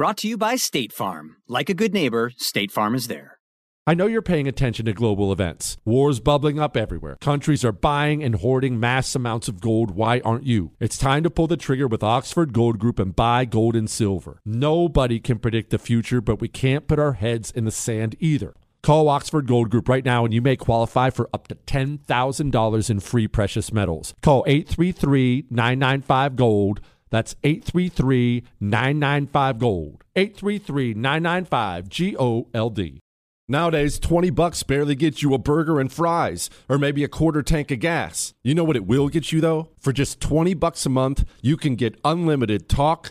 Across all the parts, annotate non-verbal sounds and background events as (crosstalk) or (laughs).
Brought to you by State Farm. Like a good neighbor, State Farm is there. I know you're paying attention to global events. Wars bubbling up everywhere. Countries are buying and hoarding mass amounts of gold. Why aren't you? It's time to pull the trigger with Oxford Gold Group and buy gold and silver. Nobody can predict the future, but we can't put our heads in the sand either. Call Oxford Gold Group right now and you may qualify for up to $10,000 in free precious metals. Call 833 995 Gold. That's 833 995 Gold. 833 995 G O L D. Nowadays, 20 bucks barely gets you a burger and fries, or maybe a quarter tank of gas. You know what it will get you though? For just 20 bucks a month, you can get unlimited talk,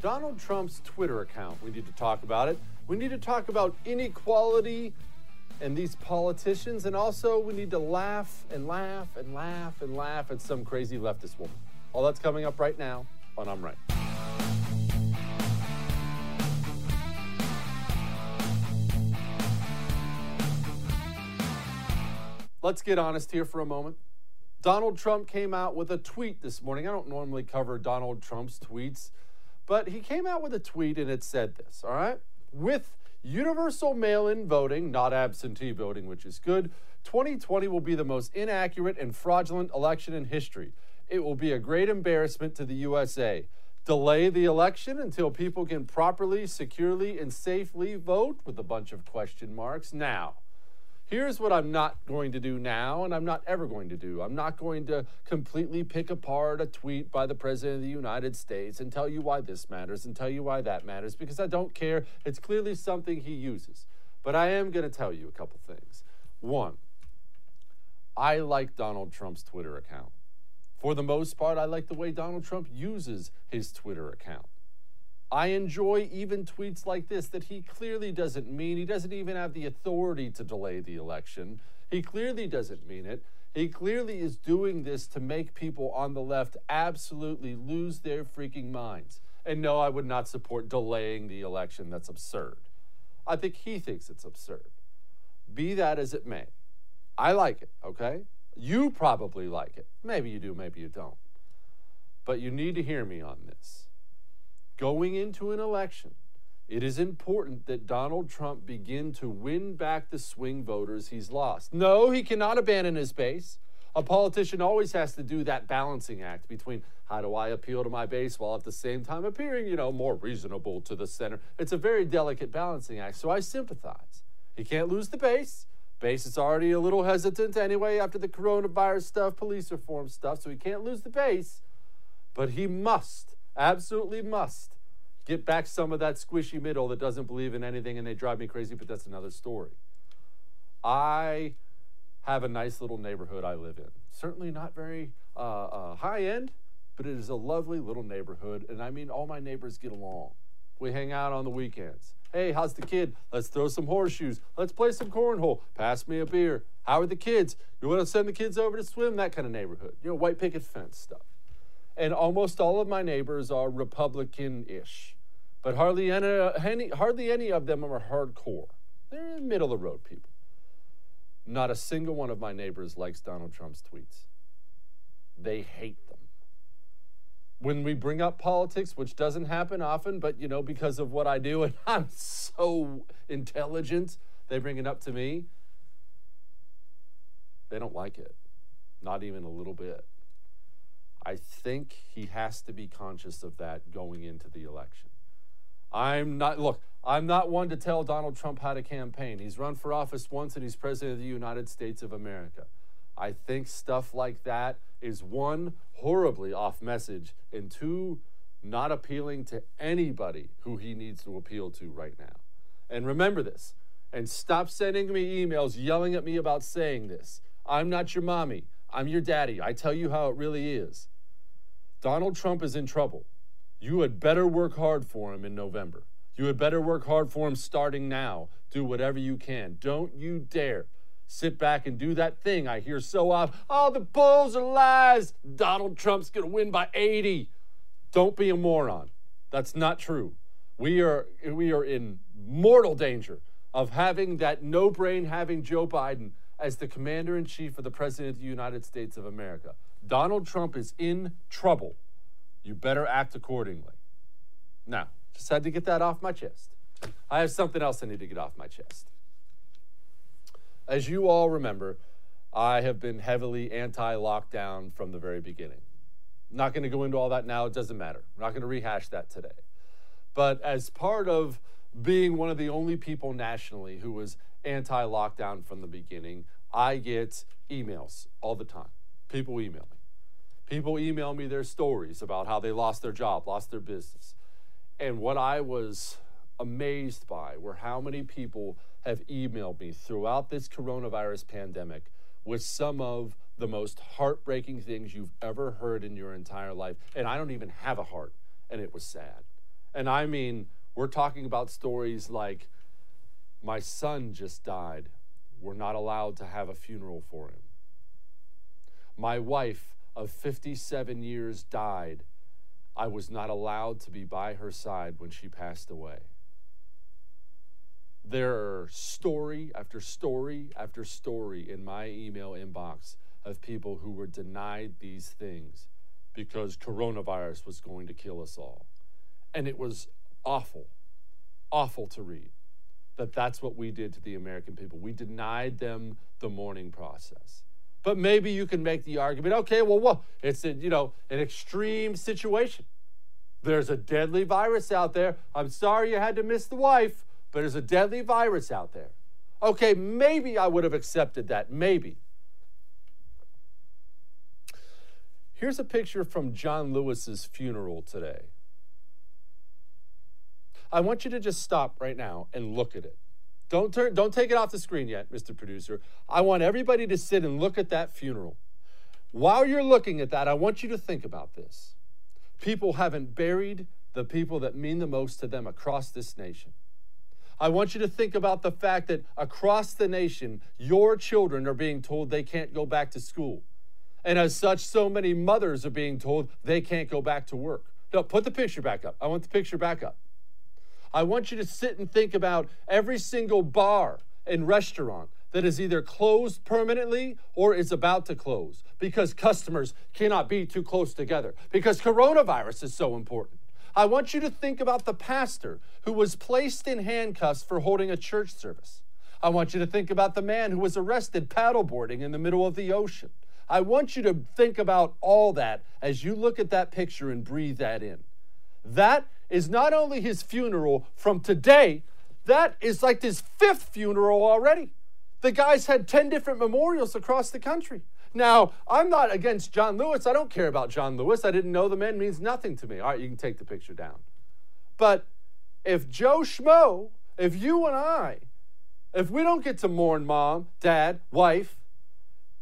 Donald Trump's Twitter account. We need to talk about it. We need to talk about inequality and these politicians, and also we need to laugh and laugh and laugh and laugh at some crazy leftist woman. All that's coming up right now on I'm Right. Let's get honest here for a moment. Donald Trump came out with a tweet this morning. I don't normally cover Donald Trump's tweets. But he came out with a tweet and it said this, all right? With universal mail in voting, not absentee voting, which is good, 2020 will be the most inaccurate and fraudulent election in history. It will be a great embarrassment to the USA. Delay the election until people can properly, securely, and safely vote with a bunch of question marks now. Here's what I'm not going to do now, and I'm not ever going to do. I'm not going to completely pick apart a tweet by the President of the United States and tell you why this matters and tell you why that matters because I don't care. It's clearly something he uses. But I am going to tell you a couple things. One, I like Donald Trump's Twitter account. For the most part, I like the way Donald Trump uses his Twitter account. I enjoy even tweets like this that he clearly doesn't mean. He doesn't even have the authority to delay the election. He clearly doesn't mean it. He clearly is doing this to make people on the left absolutely lose their freaking minds. And no, I would not support delaying the election. That's absurd. I think he thinks it's absurd. Be that as it may. I like it, okay? You probably like it. Maybe you do, maybe you don't. But you need to hear me on this. Going into an election, it is important that Donald Trump begin to win back the swing voters he's lost. No, he cannot abandon his base. A politician always has to do that balancing act between how do I appeal to my base while at the same time appearing, you know, more reasonable to the center. It's a very delicate balancing act, so I sympathize. He can't lose the base. Base is already a little hesitant anyway after the coronavirus stuff, police reform stuff, so he can't lose the base. But he must, absolutely must, get back some of that squishy middle that doesn't believe in anything and they drive me crazy, but that's another story. I have a nice little neighborhood I live in. Certainly not very uh, uh, high end, but it is a lovely little neighborhood. And I mean, all my neighbors get along. We hang out on the weekends. Hey, how's the kid? Let's throw some horseshoes. Let's play some cornhole. Pass me a beer. How are the kids? You want to send the kids over to swim? That kind of neighborhood. You know, white picket fence stuff. And almost all of my neighbors are Republican ish, but hardly any, hardly any of them are hardcore. They're middle of the road people. Not a single one of my neighbors likes Donald Trump's tweets. They hate them. When we bring up politics, which doesn't happen often, but you know, because of what I do and (laughs) I'm so intelligent, they bring it up to me. They don't like it. Not even a little bit. I think he has to be conscious of that going into the election. I'm not, look, I'm not one to tell Donald Trump how to campaign. He's run for office once and he's president of the United States of America. I think stuff like that is one, horribly off message, and two, not appealing to anybody who he needs to appeal to right now. And remember this, and stop sending me emails yelling at me about saying this. I'm not your mommy. I'm your daddy. I tell you how it really is. Donald Trump is in trouble. You had better work hard for him in November. You had better work hard for him starting now. Do whatever you can. Don't you dare sit back and do that thing I hear so often. Oh, the polls are lies. Donald Trump's going to win by 80. Don't be a moron. That's not true. We are, we are in mortal danger of having that no brain having Joe Biden as the commander in chief of the President of the United States of America. Donald Trump is in trouble. You better act accordingly. Now, just had to get that off my chest. I have something else I need to get off my chest. As you all remember, I have been heavily anti lockdown from the very beginning. Not going to go into all that now, it doesn't matter. I'm not going to rehash that today. But as part of being one of the only people nationally who was anti lockdown from the beginning, I get emails all the time. People email me. People email me their stories about how they lost their job, lost their business. And what I was amazed by were how many people have emailed me throughout this coronavirus pandemic with some of the most heartbreaking things you've ever heard in your entire life. And I don't even have a heart, and it was sad. And I mean, we're talking about stories like my son just died. We're not allowed to have a funeral for him. My wife of 57 years died I was not allowed to be by her side when she passed away. There are story after story after story in my email inbox of people who were denied these things because coronavirus was going to kill us all. And it was awful, awful to read that that's what we did to the American people. We denied them the mourning process. But maybe you can make the argument, okay, well, well, it's a, you know an extreme situation. There's a deadly virus out there. I'm sorry you had to miss the wife, but there's a deadly virus out there. Okay, maybe I would have accepted that. Maybe. Here's a picture from John Lewis's funeral today. I want you to just stop right now and look at it. Don't turn don't take it off the screen yet, Mr. Producer. I want everybody to sit and look at that funeral. While you're looking at that, I want you to think about this. People haven't buried the people that mean the most to them across this nation. I want you to think about the fact that across the nation, your children are being told they can't go back to school. And as such, so many mothers are being told they can't go back to work. No, put the picture back up. I want the picture back up. I want you to sit and think about every single bar and restaurant that is either closed permanently or is about to close because customers cannot be too close together because coronavirus is so important. I want you to think about the pastor who was placed in handcuffs for holding a church service. I want you to think about the man who was arrested paddleboarding in the middle of the ocean. I want you to think about all that as you look at that picture and breathe that in. That is not only his funeral from today, that is like his fifth funeral already. The guy's had 10 different memorials across the country. Now, I'm not against John Lewis. I don't care about John Lewis. I didn't know the man means nothing to me. All right, you can take the picture down. But if Joe Schmo, if you and I, if we don't get to mourn mom, dad, wife,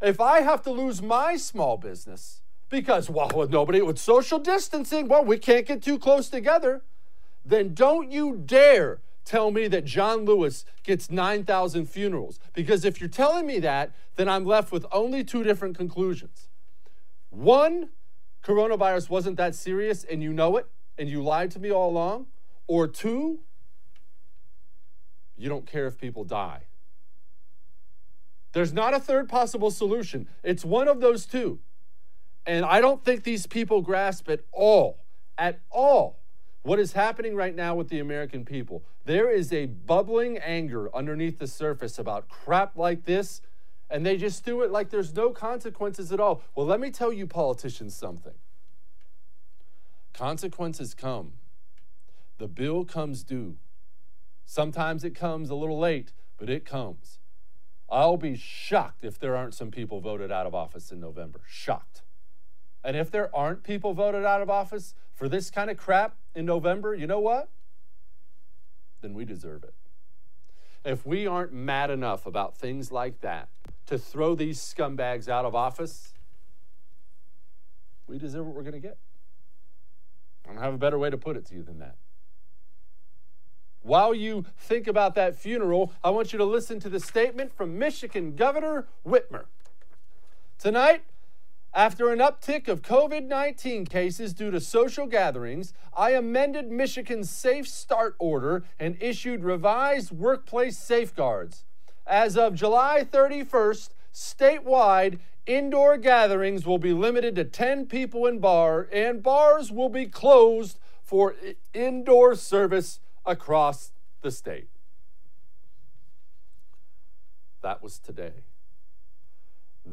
if I have to lose my small business because, well, with nobody, with social distancing, well, we can't get too close together, then don't you dare tell me that John Lewis gets 9,000 funerals. Because if you're telling me that, then I'm left with only two different conclusions. One, coronavirus wasn't that serious and you know it and you lied to me all along. Or two, you don't care if people die. There's not a third possible solution. It's one of those two. And I don't think these people grasp at all, at all, what is happening right now with the American people. There is a bubbling anger underneath the surface about crap like this, and they just do it like there's no consequences at all. Well, let me tell you, politicians, something. Consequences come. The bill comes due. Sometimes it comes a little late, but it comes. I'll be shocked if there aren't some people voted out of office in November. Shocked. And if there aren't people voted out of office for this kind of crap in November, you know what? Then we deserve it. If we aren't mad enough about things like that to throw these scumbags out of office, we deserve what we're going to get. I don't have a better way to put it to you than that. While you think about that funeral, I want you to listen to the statement from Michigan Governor Whitmer. Tonight, after an uptick of COVID 19 cases due to social gatherings, I amended Michigan's Safe Start order and issued revised workplace safeguards. As of July 31st, statewide, indoor gatherings will be limited to 10 people in bar, and bars will be closed for indoor service across the state. That was today.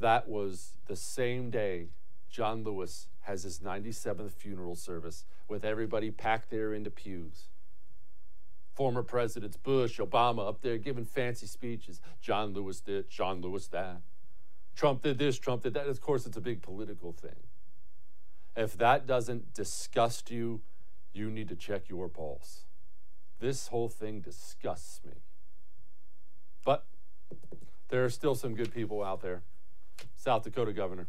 That was the same day John Lewis has his 97th funeral service with everybody packed there into pews. Former presidents Bush, Obama up there giving fancy speeches. John Lewis did, John Lewis that. Trump did this, Trump did that. Of course, it's a big political thing. If that doesn't disgust you, you need to check your pulse. This whole thing disgusts me. But there are still some good people out there. South Dakota governor.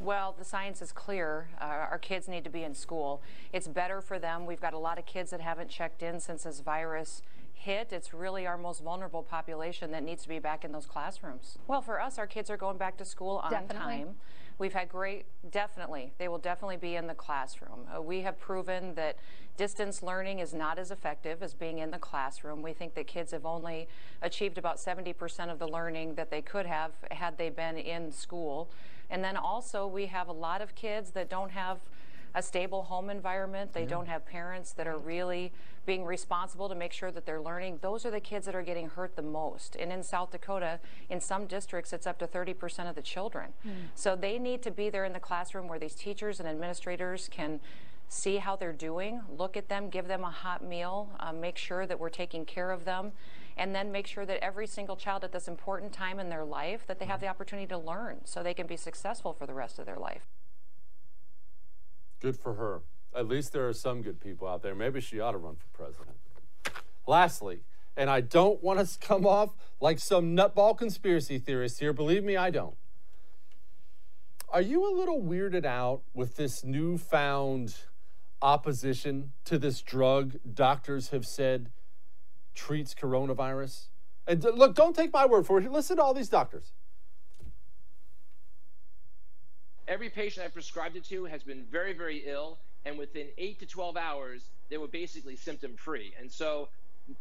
Well, the science is clear. Uh, our kids need to be in school. It's better for them. We've got a lot of kids that haven't checked in since this virus hit. It's really our most vulnerable population that needs to be back in those classrooms. Well, for us, our kids are going back to school on Definitely. time. We've had great, definitely, they will definitely be in the classroom. Uh, we have proven that distance learning is not as effective as being in the classroom. We think that kids have only achieved about 70% of the learning that they could have had they been in school. And then also, we have a lot of kids that don't have a stable home environment. They yeah. don't have parents that are really being responsible to make sure that they're learning. Those are the kids that are getting hurt the most. And in South Dakota, in some districts, it's up to 30% of the children. Mm. So they need to be there in the classroom where these teachers and administrators can see how they're doing, look at them, give them a hot meal, uh, make sure that we're taking care of them, and then make sure that every single child at this important time in their life that they have the opportunity to learn so they can be successful for the rest of their life. Good for her. At least there are some good people out there. Maybe she ought to run for president. Lastly, and I don't want us to come off like some nutball conspiracy theorist here. Believe me, I don't. Are you a little weirded out with this newfound opposition to this drug doctors have said treats coronavirus. And look, don't take my word for it. Listen to all these doctors. Every patient I've prescribed it to has been very, very ill, and within eight to 12 hours, they were basically symptom free. And so,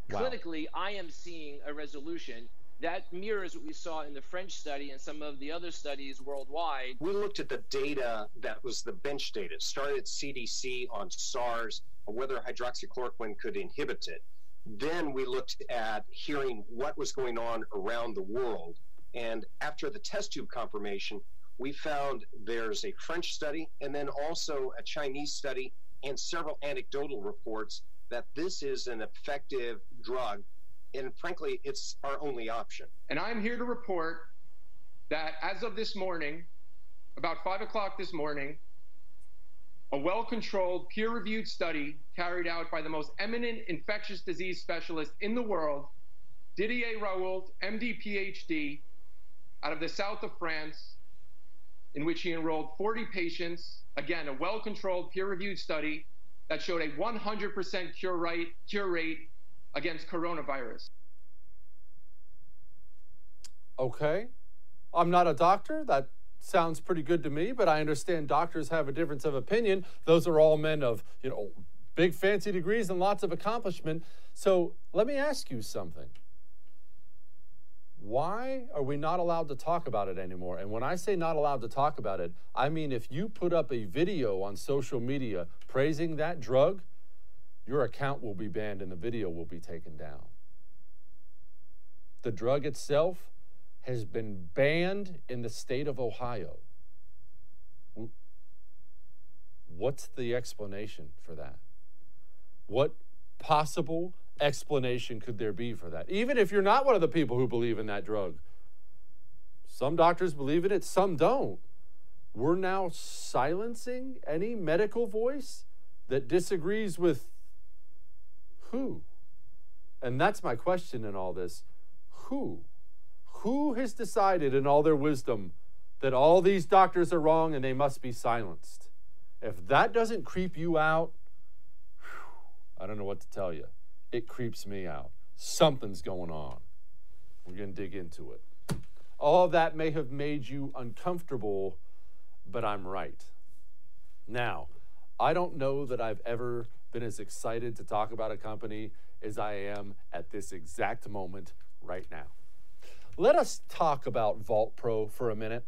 wow. clinically, I am seeing a resolution. That mirrors what we saw in the French study and some of the other studies worldwide. We looked at the data that was the bench data. It started at CDC on SARS, whether hydroxychloroquine could inhibit it. Then we looked at hearing what was going on around the world. And after the test tube confirmation, we found there's a French study and then also a Chinese study and several anecdotal reports that this is an effective drug and frankly, it's our only option. And I'm here to report that as of this morning, about 5 o'clock this morning, a well controlled, peer reviewed study carried out by the most eminent infectious disease specialist in the world, Didier Raoult, MD, PhD, out of the south of France, in which he enrolled 40 patients. Again, a well controlled, peer reviewed study that showed a 100% cure rate, cure rate against coronavirus. Okay. I'm not a doctor. That sounds pretty good to me, but I understand doctors have a difference of opinion. Those are all men of, you know, big fancy degrees and lots of accomplishment. So let me ask you something. Why are we not allowed to talk about it anymore? And when I say not allowed to talk about it, I mean if you put up a video on social media praising that drug, your account will be banned and the video will be taken down. The drug itself has been banned in the state of Ohio. What's the explanation for that? What possible explanation could there be for that? Even if you're not one of the people who believe in that drug. Some doctors believe in it, some don't. We're now silencing any medical voice that disagrees with who? And that's my question in all this. Who? Who has decided in all their wisdom that all these doctors are wrong and they must be silenced? If that doesn't creep you out, I don't know what to tell you. It creeps me out. Something's going on. We're going to dig into it. All that may have made you uncomfortable, but I'm right. Now, I don't know that I've ever been as excited to talk about a company as I am at this exact moment right now. Let us talk about Vault Pro for a minute.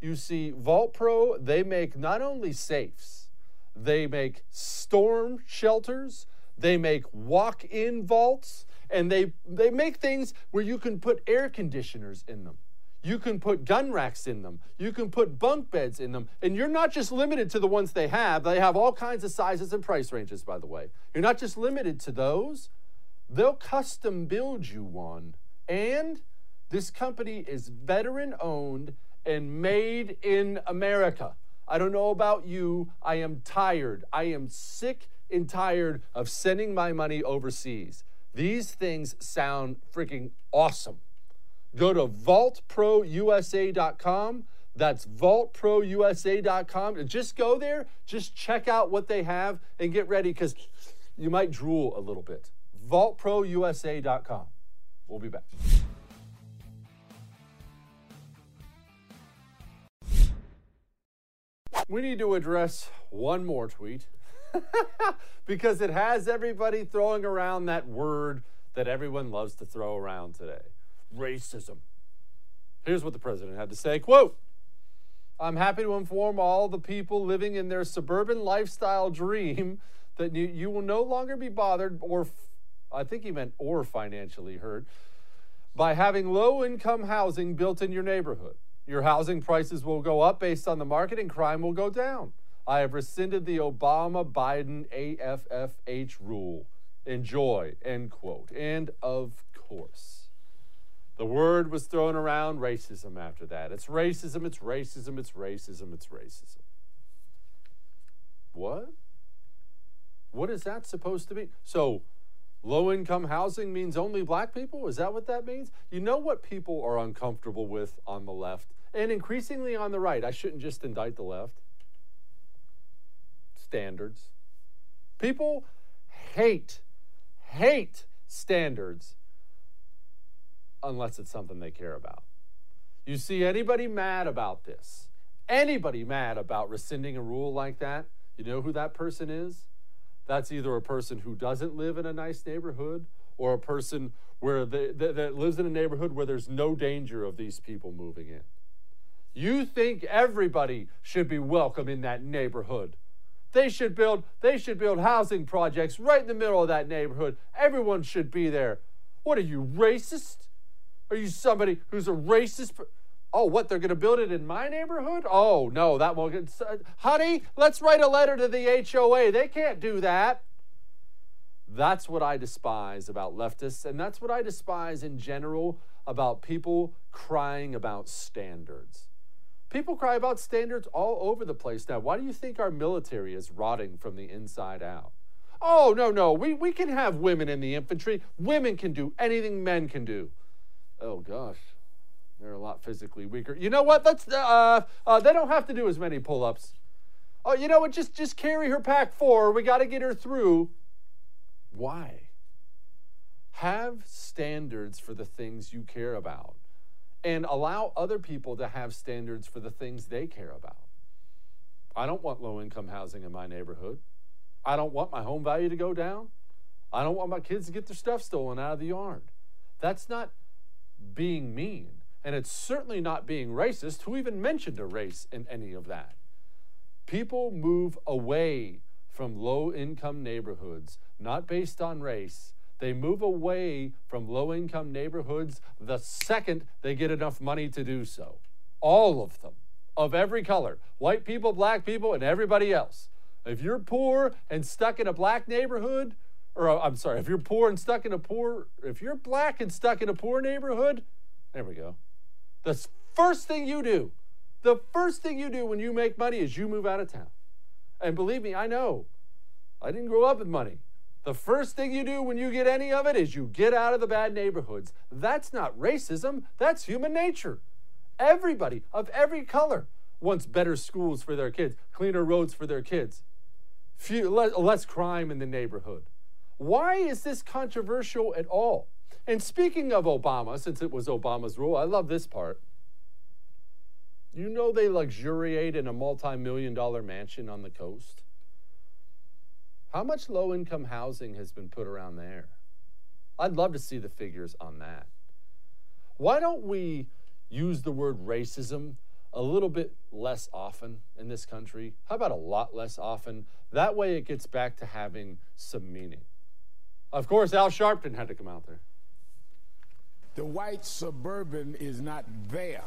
You see, Vault Pro, they make not only safes, they make storm shelters, they make walk in vaults, and they, they make things where you can put air conditioners in them. You can put gun racks in them. You can put bunk beds in them. And you're not just limited to the ones they have. They have all kinds of sizes and price ranges, by the way. You're not just limited to those. They'll custom build you one. And this company is veteran owned and made in America. I don't know about you. I am tired. I am sick and tired of sending my money overseas. These things sound freaking awesome. Go to vaultprousa.com. That's vaultprousa.com. Just go there, just check out what they have and get ready because you might drool a little bit. vaultprousa.com. We'll be back. We need to address one more tweet (laughs) because it has everybody throwing around that word that everyone loves to throw around today racism. Here's what the president had to say quote, I'm happy to inform all the people living in their suburban lifestyle dream that you, you will no longer be bothered or I think he meant or financially hurt by having low income housing built in your neighborhood. Your housing prices will go up based on the market and crime will go down. I have rescinded the Obama Biden AFFH rule. Enjoy, end quote. And of course. The word was thrown around racism after that. It's racism, it's racism, it's racism, it's racism. What? What is that supposed to be? So, low income housing means only black people? Is that what that means? You know what people are uncomfortable with on the left and increasingly on the right? I shouldn't just indict the left. Standards. People hate, hate standards unless it's something they care about. You see anybody mad about this? Anybody mad about rescinding a rule like that? You know who that person is? That's either a person who doesn't live in a nice neighborhood or a person where they, that, that lives in a neighborhood where there's no danger of these people moving in. You think everybody should be welcome in that neighborhood. They should build they should build housing projects right in the middle of that neighborhood. Everyone should be there. What are you racist? Are you somebody who's a racist? Oh, what? They're going to build it in my neighborhood? Oh, no, that won't get. Honey, let's write a letter to the HOA. They can't do that. That's what I despise about leftists, and that's what I despise in general about people crying about standards. People cry about standards all over the place now. Why do you think our military is rotting from the inside out? Oh, no, no, we, we can have women in the infantry. Women can do anything men can do. Oh, gosh. They're a lot physically weaker. You know what? Let's. Uh, uh, they don't have to do as many pull-ups. Oh, you know what? Just just carry her pack four. We got to get her through. Why? Have standards for the things you care about, and allow other people to have standards for the things they care about. I don't want low-income housing in my neighborhood. I don't want my home value to go down. I don't want my kids to get their stuff stolen out of the yard. That's not being mean. And it's certainly not being racist. Who even mentioned a race in any of that? People move away from low income neighborhoods, not based on race. They move away from low income neighborhoods the second they get enough money to do so. All of them, of every color white people, black people, and everybody else. If you're poor and stuck in a black neighborhood, or uh, I'm sorry, if you're poor and stuck in a poor, if you're black and stuck in a poor neighborhood, there we go. The first thing you do, the first thing you do when you make money is you move out of town. And believe me, I know. I didn't grow up with money. The first thing you do when you get any of it is you get out of the bad neighborhoods. That's not racism, that's human nature. Everybody of every color wants better schools for their kids, cleaner roads for their kids, few, less crime in the neighborhood. Why is this controversial at all? And speaking of Obama, since it was Obama's rule, I love this part. You know they luxuriate in a multi million dollar mansion on the coast? How much low income housing has been put around there? I'd love to see the figures on that. Why don't we use the word racism a little bit less often in this country? How about a lot less often? That way it gets back to having some meaning. Of course, Al Sharpton had to come out there. The white suburban is not there.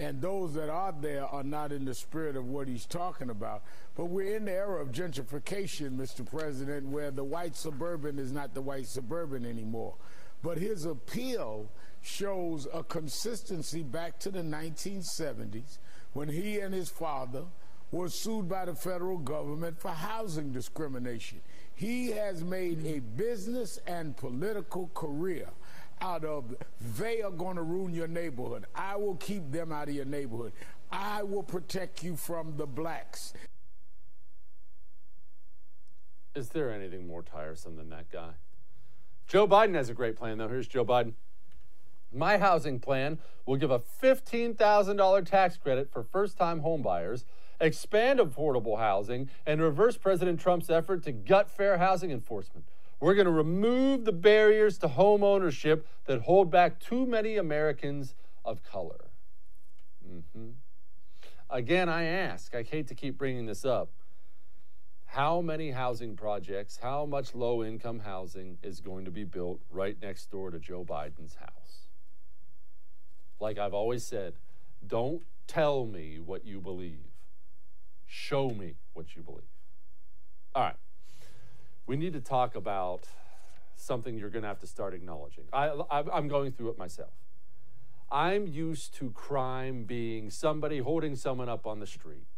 And those that are there are not in the spirit of what he's talking about. But we're in the era of gentrification, Mr. President, where the white suburban is not the white suburban anymore. But his appeal shows a consistency back to the 1970s when he and his father were sued by the federal government for housing discrimination. He has made a business and political career out of they are going to ruin your neighborhood. I will keep them out of your neighborhood. I will protect you from the blacks. Is there anything more tiresome than that guy? Joe Biden has a great plan, though. Here's Joe Biden. My housing plan will give a $15,000 tax credit for first time homebuyers, expand affordable housing, and reverse President Trump's effort to gut fair housing enforcement. We're going to remove the barriers to home ownership that hold back too many Americans of color. Mm-hmm. Again, I ask, I hate to keep bringing this up. How many housing projects, how much low income housing is going to be built right next door to Joe Biden's house? Like I've always said, don't tell me what you believe, show me what you believe. All right we need to talk about something you're going to have to start acknowledging. I, I'm going through it myself. I'm used to crime being somebody holding someone up on the street.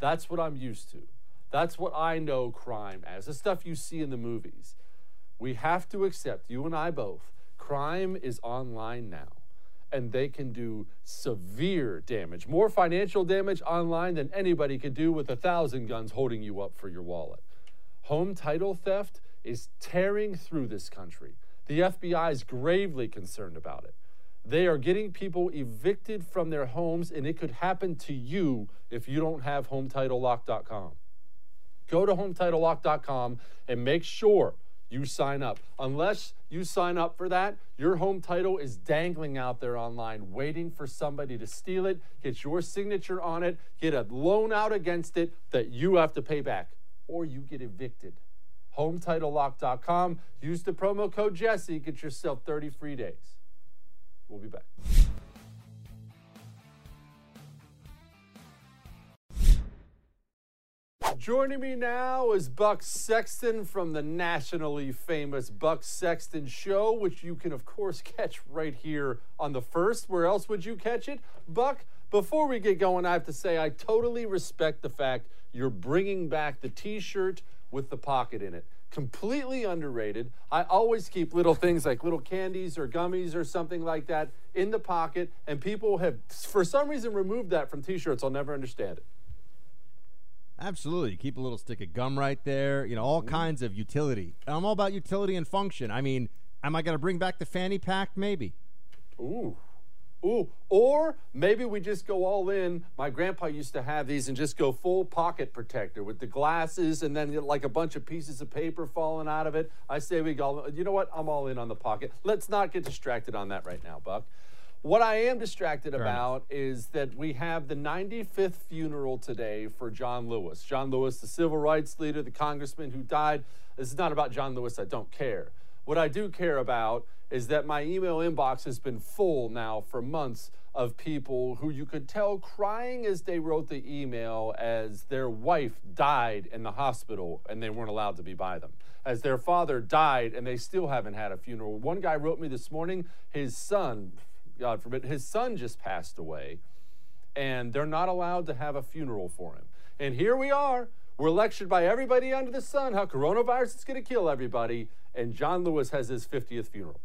That's what I'm used to. That's what I know crime as, the stuff you see in the movies. We have to accept, you and I both, crime is online now. And they can do severe damage, more financial damage online than anybody could do with a thousand guns holding you up for your wallet. Home title theft is tearing through this country. The FBI is gravely concerned about it. They are getting people evicted from their homes, and it could happen to you if you don't have HomeTitleLock.com. Go to HomeTitleLock.com and make sure you sign up. Unless you sign up for that, your home title is dangling out there online, waiting for somebody to steal it, get your signature on it, get a loan out against it that you have to pay back, or you get evicted. HomeTitleLock.com. Use the promo code Jesse, get yourself 30 free days. We'll be back. Joining me now is Buck Sexton from the nationally famous Buck Sexton Show, which you can, of course, (laughs) catch right here on the first. Where else would you catch it? Buck, before we get going, I have to say I totally respect the fact you're bringing back the t shirt with the pocket in it completely underrated. I always keep little things like little candies or gummies or something like that in the pocket, and people have, for some reason, removed that from t shirts. I'll never understand it. Absolutely. Keep a little stick of gum right there, you know, all mm. kinds of utility. I'm all about utility and function. I mean, am I going to bring back the fanny pack? Maybe. Ooh. Ooh, or maybe we just go all in. My grandpa used to have these and just go full pocket protector with the glasses and then like a bunch of pieces of paper falling out of it. I say we go, you know what? I'm all in on the pocket. Let's not get distracted on that right now, Buck. What I am distracted Fair about enough. is that we have the 95th funeral today for John Lewis. John Lewis, the civil rights leader, the congressman who died. This is not about John Lewis. I don't care. What I do care about is that my email inbox has been full now for months of people who you could tell crying as they wrote the email as their wife died in the hospital and they weren't allowed to be by them. As their father died and they still haven't had a funeral. One guy wrote me this morning, his son, God forbid, his son just passed away and they're not allowed to have a funeral for him. And here we are. We're lectured by everybody under the sun how coronavirus is going to kill everybody and John Lewis has his 50th funeral.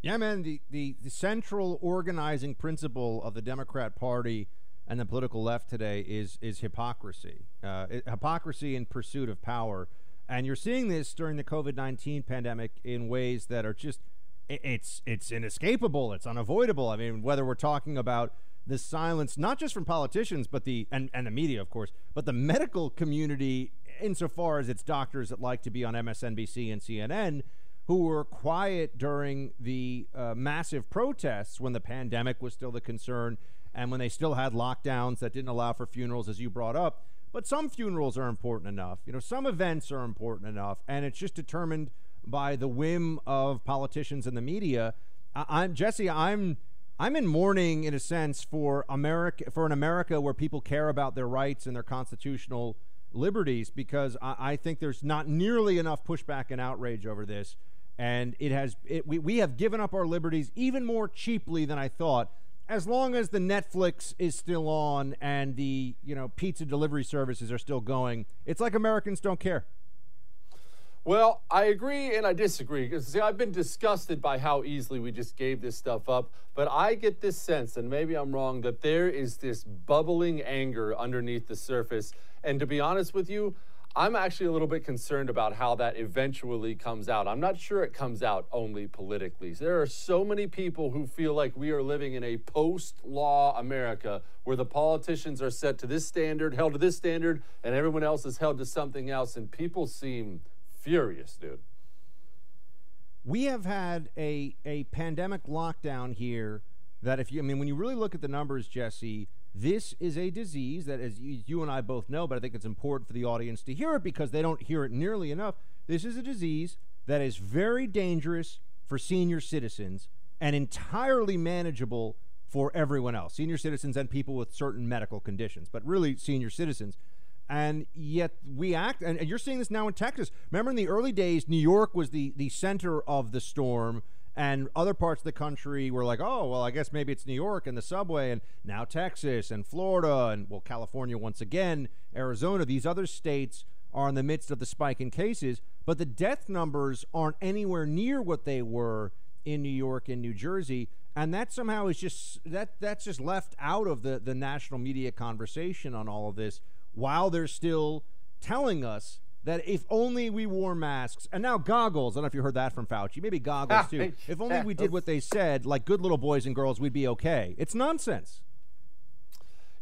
Yeah, man. The, the, the central organizing principle of the Democrat Party and the political left today is is hypocrisy. Uh, hypocrisy in pursuit of power, and you're seeing this during the COVID nineteen pandemic in ways that are just it, it's it's inescapable. It's unavoidable. I mean, whether we're talking about the silence, not just from politicians, but the and, and the media, of course, but the medical community insofar as it's doctors that like to be on MSNBC and CNN who were quiet during the uh, massive protests when the pandemic was still the concern and when they still had lockdowns that didn't allow for funerals, as you brought up. But some funerals are important enough. You know, some events are important enough, and it's just determined by the whim of politicians and the media. I- I'm Jesse. I'm I'm in mourning, in a sense, for America, for an America where people care about their rights and their constitutional liberties because I, I, think there's not nearly enough pushback and outrage over this. And it has it, we, we have given up our liberties even more cheaply than I thought. As long as the Netflix is still on and the you know pizza delivery services are still going, it's like Americans don't care. Well, I agree and I disagree because see, I've been disgusted by how easily we just gave this stuff up. But I get this sense, and maybe I'm wrong, that there is this bubbling anger underneath the surface and to be honest with you, I'm actually a little bit concerned about how that eventually comes out. I'm not sure it comes out only politically. There are so many people who feel like we are living in a post law America where the politicians are set to this standard, held to this standard, and everyone else is held to something else. And people seem furious, dude. We have had a, a pandemic lockdown here that, if you, I mean, when you really look at the numbers, Jesse, this is a disease that, as you and I both know, but I think it's important for the audience to hear it because they don't hear it nearly enough. This is a disease that is very dangerous for senior citizens and entirely manageable for everyone else senior citizens and people with certain medical conditions, but really senior citizens. And yet we act, and you're seeing this now in Texas. Remember in the early days, New York was the, the center of the storm and other parts of the country were like, oh, well, I guess maybe it's New York and the subway, and now Texas and Florida, and well, California once again, Arizona. These other states are in the midst of the spike in cases, but the death numbers aren't anywhere near what they were in New York and New Jersey. And that somehow is just that that's just left out of the, the national media conversation on all of this while they're still telling us that if only we wore masks and now goggles. I don't know if you heard that from Fauci. Maybe goggles ah, too. if only we did what they said, like good little boys and girls, we'd be okay. It's nonsense.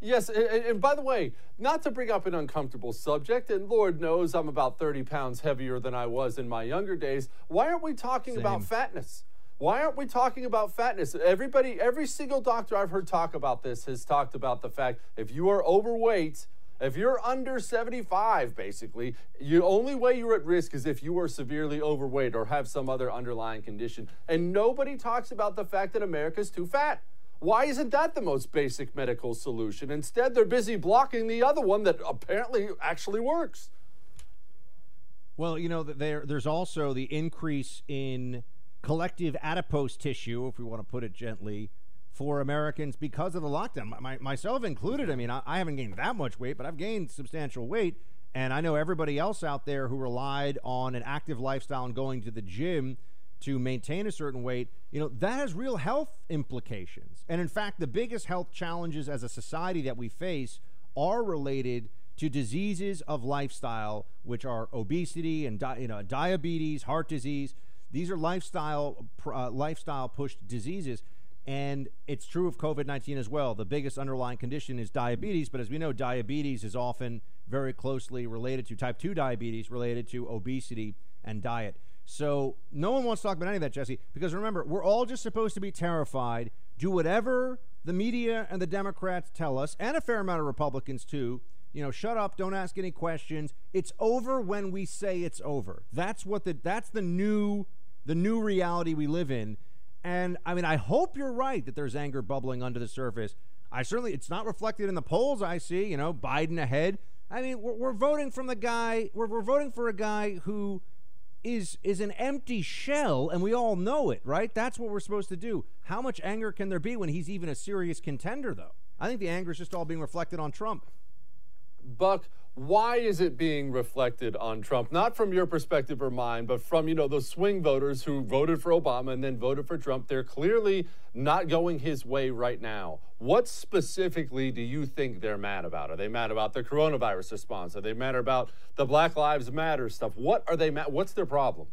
Yes, and, and, by the way, not to bring up an uncomfortable subject, and Lord knows I'm about 30 pounds heavier than I was in my younger days. Why aren't we talking Same. about fatness? Why aren't we talking about fatness? Everybody, every single doctor I've heard talk about this has talked about the fact if you are overweight, if you're under 75, basically, the only way you're at risk is if you are severely overweight or have some other underlying condition. And nobody talks about the fact that America's too fat. Why isn't that the most basic medical solution? Instead, they're busy blocking the other one that apparently actually works. Well, you know, there, there's also the increase in collective adipose tissue, if we want to put it gently, for Americans because of the lockdown. My, myself included. I mean, I, I haven't gained that much weight, but I've gained substantial weight. And I know everybody else out there who relied on an active lifestyle and going to the gym to maintain a certain weight, you know, that has real health implications. And in fact, the biggest health challenges as a society that we face are related to diseases of lifestyle, which are obesity and di- you know, diabetes, heart disease. These are lifestyle uh, lifestyle pushed diseases. And it's true of COVID 19 as well. The biggest underlying condition is diabetes, but as we know, diabetes is often very closely related to type 2 diabetes, related to obesity and diet. So no one wants to talk about any of that, Jesse, because remember, we're all just supposed to be terrified, do whatever the media and the Democrats tell us, and a fair amount of Republicans too. You know, shut up, don't ask any questions. It's over when we say it's over. That's what the that's the new the new reality we live in. And I mean, I hope you're right that there's anger bubbling under the surface. I certainly it's not reflected in the polls I see, you know, Biden ahead. I mean, we're, we're voting from the guy, we're, we're voting for a guy who is is an empty shell and we all know it, right? That's what we're supposed to do. How much anger can there be when he's even a serious contender though? I think the anger is just all being reflected on Trump. Buck, why is it being reflected on Trump? Not from your perspective or mine, but from, you know, those swing voters who voted for Obama and then voted for Trump. They're clearly not going his way right now. What specifically do you think they're mad about? Are they mad about the coronavirus response? Are they mad about the Black Lives Matter stuff? What are they mad? What's their problem?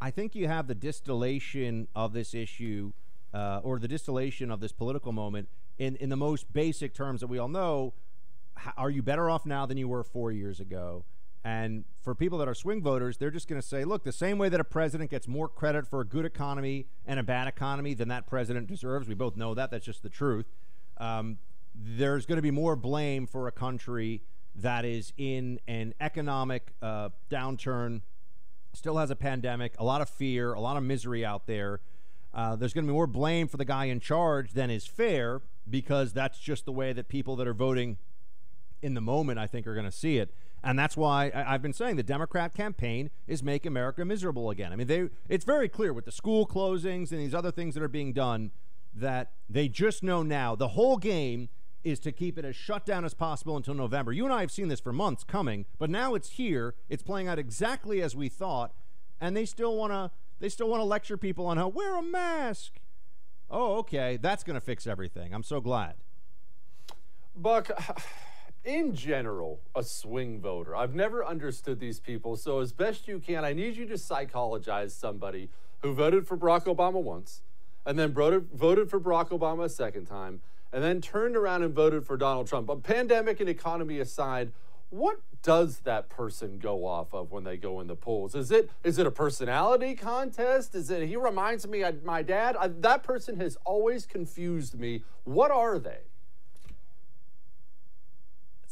I think you have the distillation of this issue uh, or the distillation of this political moment in, in the most basic terms that we all know are you better off now than you were four years ago? And for people that are swing voters, they're just going to say, look, the same way that a president gets more credit for a good economy and a bad economy than that president deserves, we both know that. That's just the truth. Um, there's going to be more blame for a country that is in an economic uh, downturn, still has a pandemic, a lot of fear, a lot of misery out there. Uh, there's going to be more blame for the guy in charge than is fair because that's just the way that people that are voting in the moment, I think, are going to see it. And that's why I, have been saying the Democrat campaign is make America miserable again. I mean, they it's very clear with the school closings and these other things that are being done that they just know now the whole game is to keep it as shut down as possible until November. You and I have seen this for months coming, but now it's here. It's playing out exactly as we thought, and they still want to they still want to lecture people on how wear a mask. Oh, okay, that's going to fix everything. I'm so glad. Buck in general, a swing voter. I've never understood these people. So, as best you can, I need you to psychologize somebody who voted for Barack Obama once, and then voted, for Barack Obama a second time, and then turned around and voted for Donald Trump. But pandemic and economy aside, what does that person go off of when they go in the polls? Is it is it a personality contest? Is it he reminds me of my dad? I, that person has always confused me. What are they?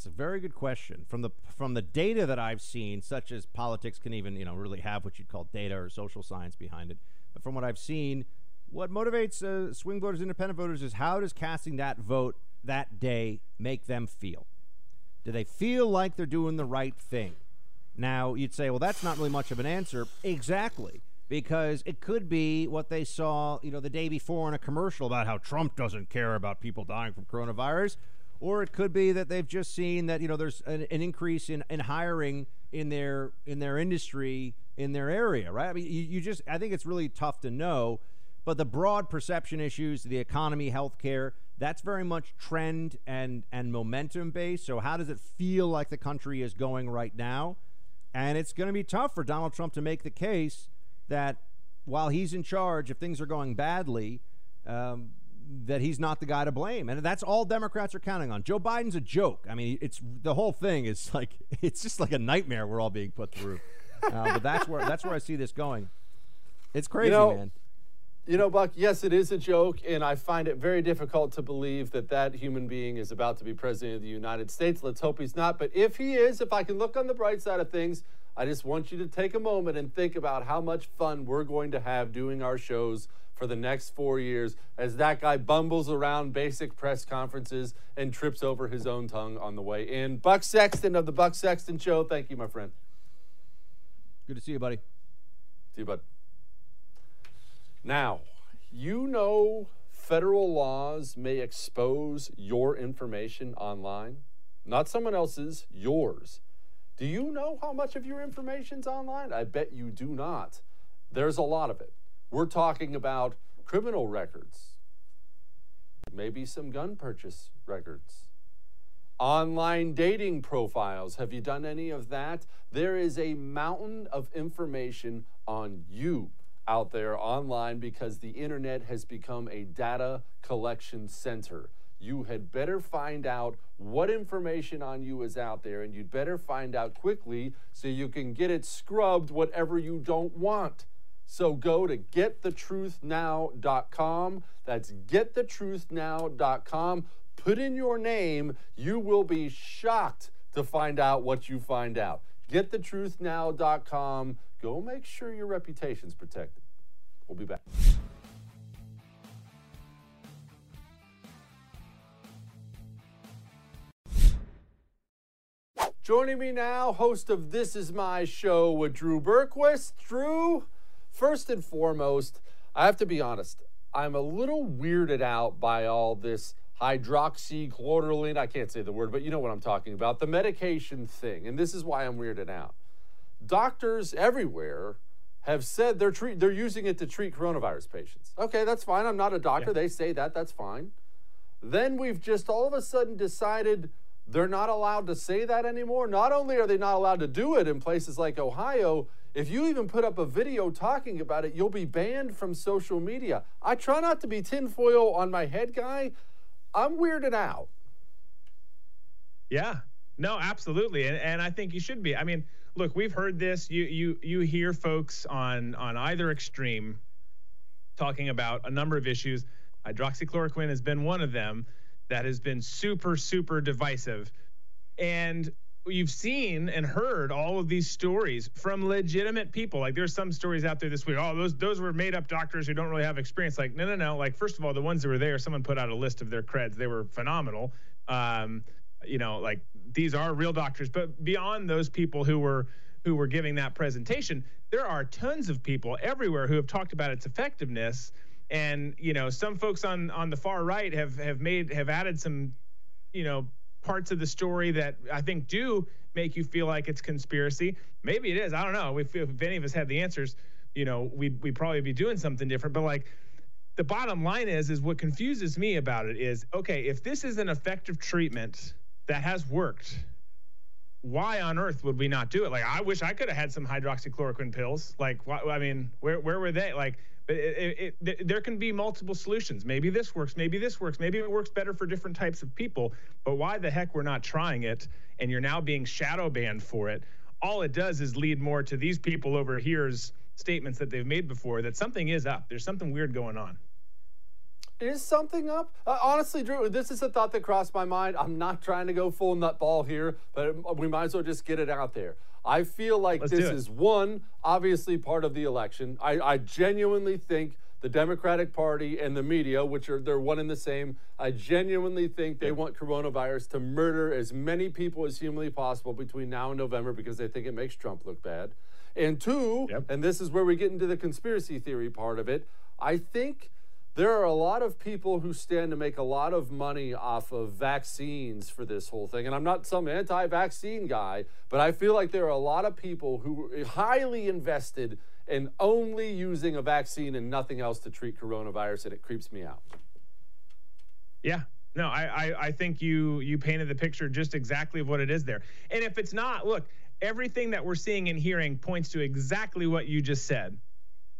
It's a very good question. From the from the data that I've seen, such as politics can even you know really have what you'd call data or social science behind it. But from what I've seen, what motivates uh, swing voters, independent voters, is how does casting that vote that day make them feel? Do they feel like they're doing the right thing? Now you'd say, well, that's not really much of an answer. Exactly because it could be what they saw, you know, the day before in a commercial about how Trump doesn't care about people dying from coronavirus, or it could be that they've just seen that you know there's an, an increase in, in hiring in their in their industry in their area, right? I mean, you, you just I think it's really tough to know, but the broad perception issues, the economy, healthcare, that's very much trend and and momentum based. So how does it feel like the country is going right now? And it's going to be tough for Donald Trump to make the case that while he's in charge, if things are going badly, um, that he's not the guy to blame. And that's all Democrats are counting on. Joe Biden's a joke. I mean, it's the whole thing is (laughs) like it's just like a nightmare we're all being put through. Uh, but that's where that's where I see this going. It's crazy, you know, man. You know, Buck, yes, it is a joke, and I find it very difficult to believe that that human being is about to be president of the United States. Let's hope he's not. But if he is, if I can look on the bright side of things, I just want you to take a moment and think about how much fun we're going to have doing our shows for the next four years as that guy bumbles around basic press conferences and trips over his own tongue on the way in. Buck Sexton of the Buck Sexton Show. Thank you, my friend. Good to see you, buddy. See you, bud. Now, you know federal laws may expose your information online, not someone else's, yours. Do you know how much of your information's online? I bet you do not. There's a lot of it. We're talking about criminal records, maybe some gun purchase records, online dating profiles. Have you done any of that? There is a mountain of information on you out there online because the internet has become a data collection center. You had better find out what information on you is out there, and you'd better find out quickly so you can get it scrubbed whatever you don't want. So go to getthetruthnow.com. That's getthetruthnow.com. Put in your name. You will be shocked to find out what you find out. Getthetruthnow.com. Go make sure your reputation's protected. We'll be back. Joining me now, host of This Is My Show with Drew Berquist. Drew, first and foremost, I have to be honest, I'm a little weirded out by all this hydroxychloroquine. I can't say the word, but you know what I'm talking about the medication thing. And this is why I'm weirded out. Doctors everywhere have said they're treat, they're using it to treat coronavirus patients. Okay, that's fine. I'm not a doctor. Yeah. They say that. That's fine. Then we've just all of a sudden decided they're not allowed to say that anymore. Not only are they not allowed to do it in places like Ohio, if you even put up a video talking about it, you'll be banned from social media. I try not to be tinfoil on my head guy. I'm weirded out. Yeah, no, absolutely, and and I think you should be. I mean, look, we've heard this. You you you hear folks on on either extreme talking about a number of issues. Hydroxychloroquine has been one of them that has been super, super divisive. And you've seen and heard all of these stories from legitimate people. Like there's some stories out there this week. Oh, those those were made up doctors who don't really have experience. Like no, no, no. Like first of all, the ones that were there, someone put out a list of their creds. They were phenomenal. Um, you know, like these are real doctors. But beyond those people who were who were giving that presentation, there are tons of people everywhere who have talked about its effectiveness and you know some folks on on the far right have have made have added some you know parts of the story that I think do make you feel like it's conspiracy. Maybe it is. I don't know. If, if any of us had the answers, you know, we'd, we'd probably be doing something different. But like, the bottom line is, is what confuses me about it is, okay, if this is an effective treatment that has worked, why on earth would we not do it? Like, I wish I could have had some hydroxychloroquine pills. Like, I mean, where where were they? Like, but it, it, it, there can be multiple solutions. Maybe this works. Maybe this works. Maybe it works better for different types of people. But why the heck we're not trying it and you're now being shadow banned for it? All it does is lead more to these people over here's statements that they've made before that something is up. There's something weird going on. Is something up? Uh, honestly, Drew, this is a thought that crossed my mind. I'm not trying to go full nutball here, but we might as well just get it out there. I feel like Let's this is one, obviously part of the election. I, I genuinely think the Democratic Party and the media, which are they're one and the same, I genuinely think they want coronavirus to murder as many people as humanly possible between now and November because they think it makes Trump look bad. And two, yep. and this is where we get into the conspiracy theory part of it, I think there are a lot of people who stand to make a lot of money off of vaccines for this whole thing. And I'm not some anti vaccine guy, but I feel like there are a lot of people who are highly invested in only using a vaccine and nothing else to treat coronavirus, and it creeps me out. Yeah. No, I, I, I think you you painted the picture just exactly of what it is there. And if it's not, look, everything that we're seeing and hearing points to exactly what you just said.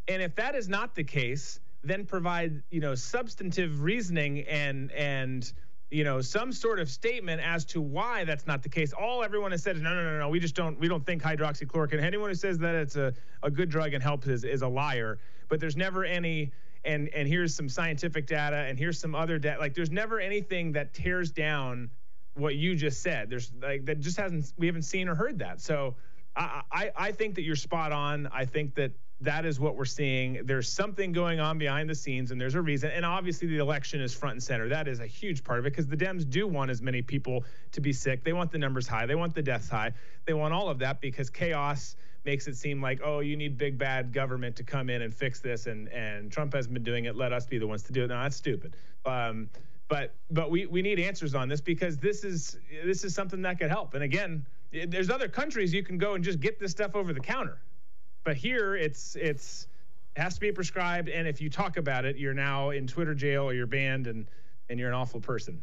And if that is not the case, then provide, you know, substantive reasoning and and you know some sort of statement as to why that's not the case. All everyone has said is no, no, no, no. We just don't we don't think hydroxychloroquine. Anyone who says that it's a, a good drug and helps is, is a liar. But there's never any and and here's some scientific data and here's some other data. Like there's never anything that tears down what you just said. There's like that just hasn't we haven't seen or heard that. So I, I I think that you're spot on. I think that that is what we're seeing. There's something going on behind the scenes, and there's a reason. And obviously, the election is front and center. That is a huge part of it because the Dems do want as many people to be sick. They want the numbers high. They want the deaths high. They want all of that because chaos makes it seem like, oh, you need big bad government to come in and fix this, and and Trump has been doing it. Let us be the ones to do it. No, that's stupid. Um, but but we we need answers on this because this is this is something that could help. And again, there's other countries you can go and just get this stuff over the counter, but here it's it's it has to be prescribed. And if you talk about it, you're now in Twitter jail or you're banned, and and you're an awful person.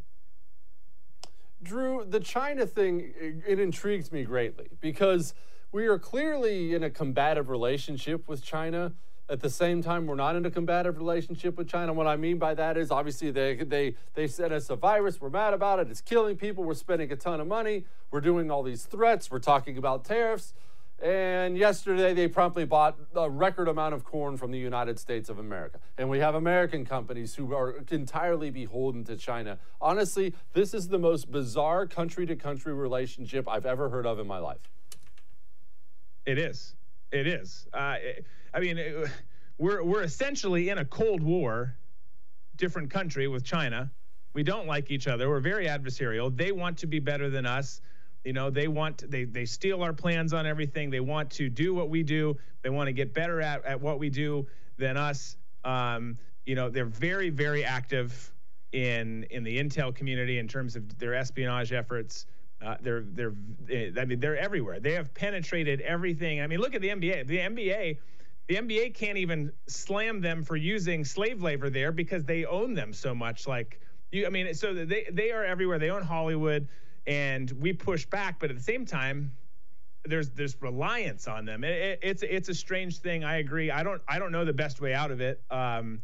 Drew, the China thing it intrigues me greatly because we are clearly in a combative relationship with China at the same time, we're not in a combative relationship with China. What I mean by that is obviously they they they sent us a virus. We're mad about it. It's killing people. We're spending a ton of money. We're doing all these threats. We're talking about tariffs. And yesterday they promptly bought a record amount of corn from the United States of America. And we have American companies who are entirely beholden to China. Honestly, this is the most bizarre country to country relationship I've ever heard of in my life. It is. It is. Uh, it, I mean, it, we're we're essentially in a cold war, different country with China. We don't like each other. We're very adversarial. They want to be better than us. You know, they want they they steal our plans on everything. They want to do what we do. They want to get better at, at what we do than us. Um, you know, they're very very active in in the intel community in terms of their espionage efforts. Uh, they're they're I mean they're everywhere. They have penetrated everything. I mean, look at the NBA. The NBA, the NBA can't even slam them for using slave labor there because they own them so much. Like you, I mean, so they they are everywhere. They own Hollywood, and we push back, but at the same time. There's there's reliance on them. It, it, it's it's a strange thing. I agree. I don't I don't know the best way out of it um,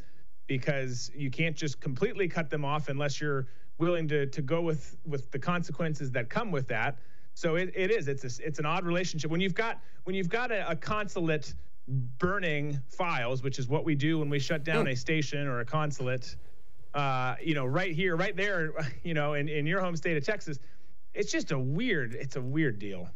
because you can't just completely cut them off unless you're willing to to go with with the consequences that come with that. So it, it is. It's a, it's an odd relationship when you've got when you've got a, a consulate burning files, which is what we do when we shut down a station or a consulate. Uh, you know, right here, right there, (laughs) you know, in, in your home state of Texas, it's just a weird. It's a weird deal.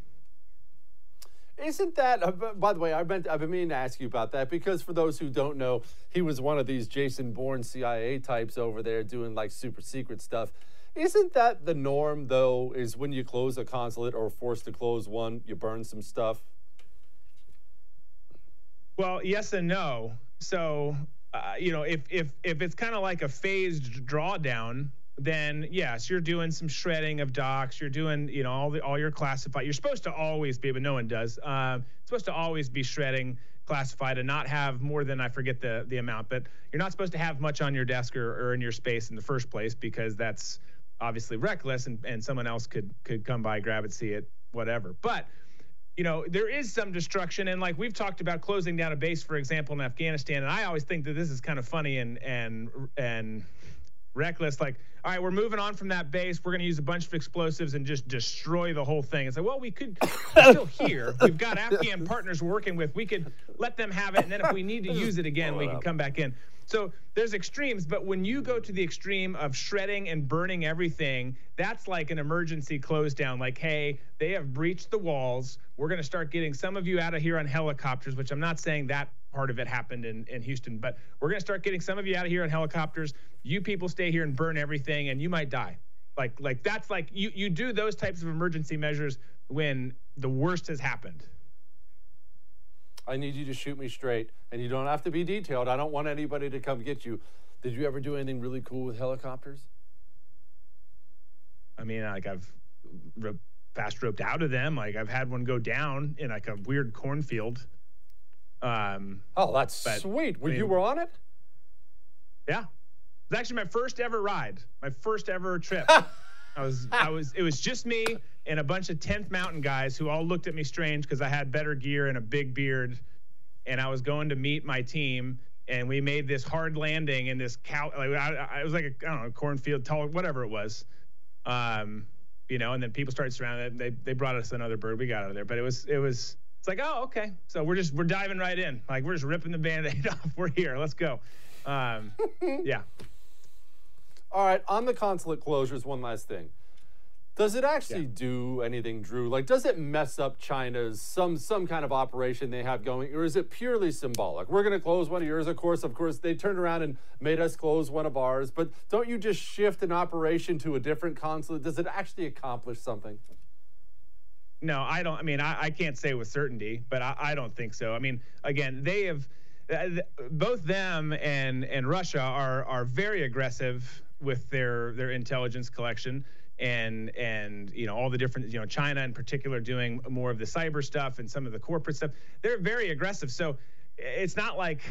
Isn't that, uh, by the way, I've been, I've been meaning to ask you about that because for those who don't know, he was one of these Jason Bourne CIA types over there doing like super secret stuff. Isn't that the norm, though, is when you close a consulate or forced to close one, you burn some stuff? Well, yes and no. So, uh, you know, if, if, if it's kind of like a phased drawdown, then yes, you're doing some shredding of docs. You're doing, you know, all the all your classified. You're supposed to always be, but no one does. Uh, supposed to always be shredding classified and not have more than I forget the the amount. But you're not supposed to have much on your desk or, or in your space in the first place because that's obviously reckless, and, and someone else could could come by, grab it, see it, whatever. But you know, there is some destruction, and like we've talked about closing down a base, for example, in Afghanistan. And I always think that this is kind of funny and and and reckless. Like, all right, we're moving on from that base. We're going to use a bunch of explosives and just destroy the whole thing. It's like, well, we could still here. We've got (laughs) Afghan partners we're working with. We could let them have it, and then if we need to use it again, we can come back in. So there's extremes, but when you go to the extreme of shredding and burning everything, that's like an emergency close down. Like, hey, they have breached the walls. We're going to start getting some of you out of here on helicopters, which I'm not saying that part of it happened in, in Houston, but we're going to start getting some of you out of here on helicopters. You people stay here and burn everything, and you might die. Like, like that's like you you do those types of emergency measures when the worst has happened. I need you to shoot me straight, and you don't have to be detailed. I don't want anybody to come get you. Did you ever do anything really cool with helicopters? I mean, like I've fast roped out of them. Like I've had one go down in like a weird cornfield. Um, oh, that's but, sweet. When I mean, you were on it? Yeah, it was actually my first ever ride, my first ever trip. (laughs) I was, I was, it was just me and a bunch of 10th Mountain guys who all looked at me strange because I had better gear and a big beard, and I was going to meet my team. And we made this hard landing in this cow. Like I, I, was like a I don't know cornfield, tall, whatever it was. Um, you know, and then people started surrounding it. They they brought us another bird. We got out of there, but it was it was it's like oh okay. So we're just we're diving right in. Like we're just ripping the band-aid (laughs) off. We're here. Let's go. Um, (laughs) yeah. All right, on the consulate closures, one last thing. Does it actually yeah. do anything, Drew? Like, does it mess up China's some some kind of operation they have going, or is it purely symbolic? We're going to close one of yours, of course. Of course, they turned around and made us close one of ours. But don't you just shift an operation to a different consulate? Does it actually accomplish something? No, I don't. I mean, I, I can't say with certainty, but I, I don't think so. I mean, again, they have uh, both them and and Russia are are very aggressive with their their intelligence collection and and you know all the different you know China in particular doing more of the cyber stuff and some of the corporate stuff. They're very aggressive. So it's not like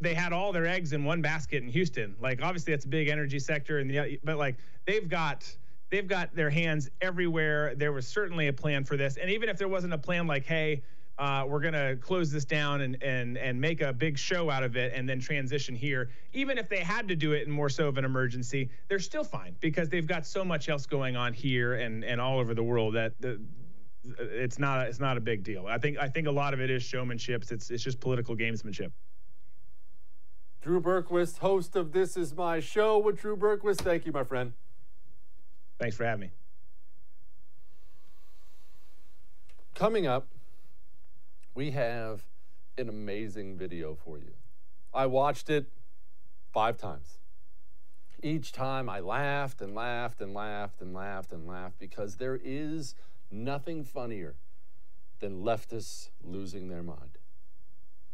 they had all their eggs in one basket in Houston. Like obviously that's a big energy sector and the but like they've got they've got their hands everywhere. There was certainly a plan for this. And even if there wasn't a plan like hey uh, we're going to close this down and, and, and make a big show out of it and then transition here. Even if they had to do it in more so of an emergency, they're still fine because they've got so much else going on here and, and all over the world that the, it's not it's not a big deal. I think I think a lot of it is showmanship. It's it's just political gamesmanship. Drew Berquist, host of This Is My Show with Drew Berquist. Thank you, my friend. Thanks for having me. Coming up, we have an amazing video for you. I watched it five times. Each time I laughed and laughed and laughed and laughed and laughed because there is nothing funnier than leftists losing their mind.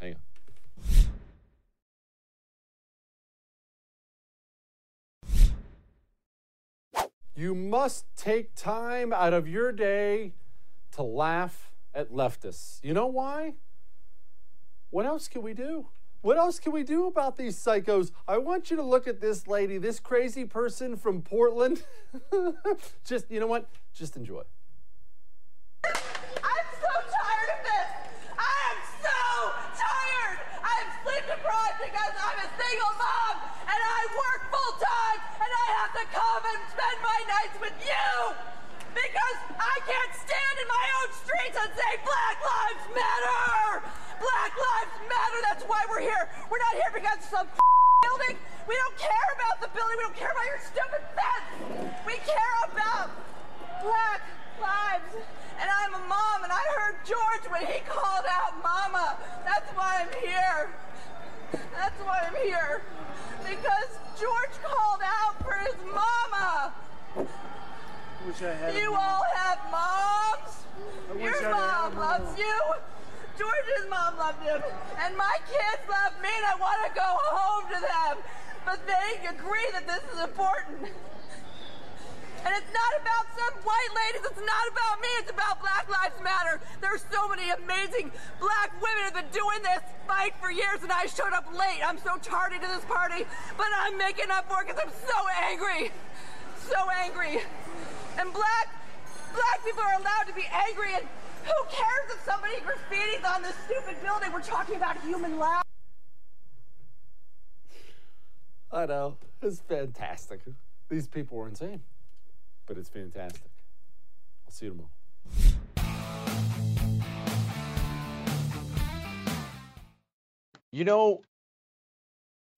Hang on. You must take time out of your day to laugh at leftists. You know why? What else can we do? What else can we do about these psychos? I want you to look at this lady, this crazy person from Portland. (laughs) Just, you know what? Just enjoy. I'm so tired of this. I am so tired. I'm sleep deprived because I'm a single mom and I work full time and I have to come and spend my nights with you because I can't stand in my own streets and say Black Lives Matter! Black Lives Matter, that's why we're here. We're not here because of some (laughs) building. We don't care about the building. We don't care about your stupid fence. We care about Black Lives. And I'm a mom, and I heard George when he called out Mama. That's why I'm here. That's why I'm here. Because George called out for his mama wish I had. You all have moms. Your mom loves you. George's mom loved him, and my kids love me, and I want to go home to them. But they agree that this is important. And it's not about some white ladies. It's not about me. It's about Black Lives Matter. There's so many amazing black women who've been doing this fight for years, and I showed up late. I'm so tardy to this party, but I'm making up for it because I'm so angry. So angry. And black, black people are allowed to be angry and who cares if somebody graffitis on this stupid building? We're talking about human life. I know. It's fantastic. These people were insane. But it's fantastic. I'll see you tomorrow. You know,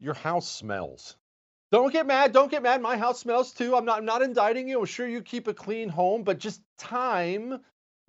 your house smells. Don't get mad. Don't get mad. My house smells too. I'm not I'm not indicting you. I'm sure you keep a clean home, but just time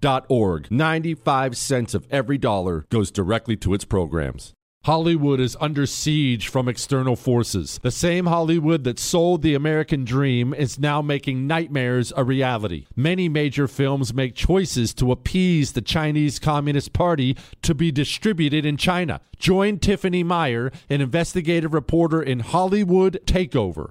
T.org. 95 cents of every dollar goes directly to its programs. Hollywood is under siege from external forces. The same Hollywood that sold the American dream is now making nightmares a reality. Many major films make choices to appease the Chinese Communist Party to be distributed in China. Join Tiffany Meier, an investigative reporter in Hollywood Takeover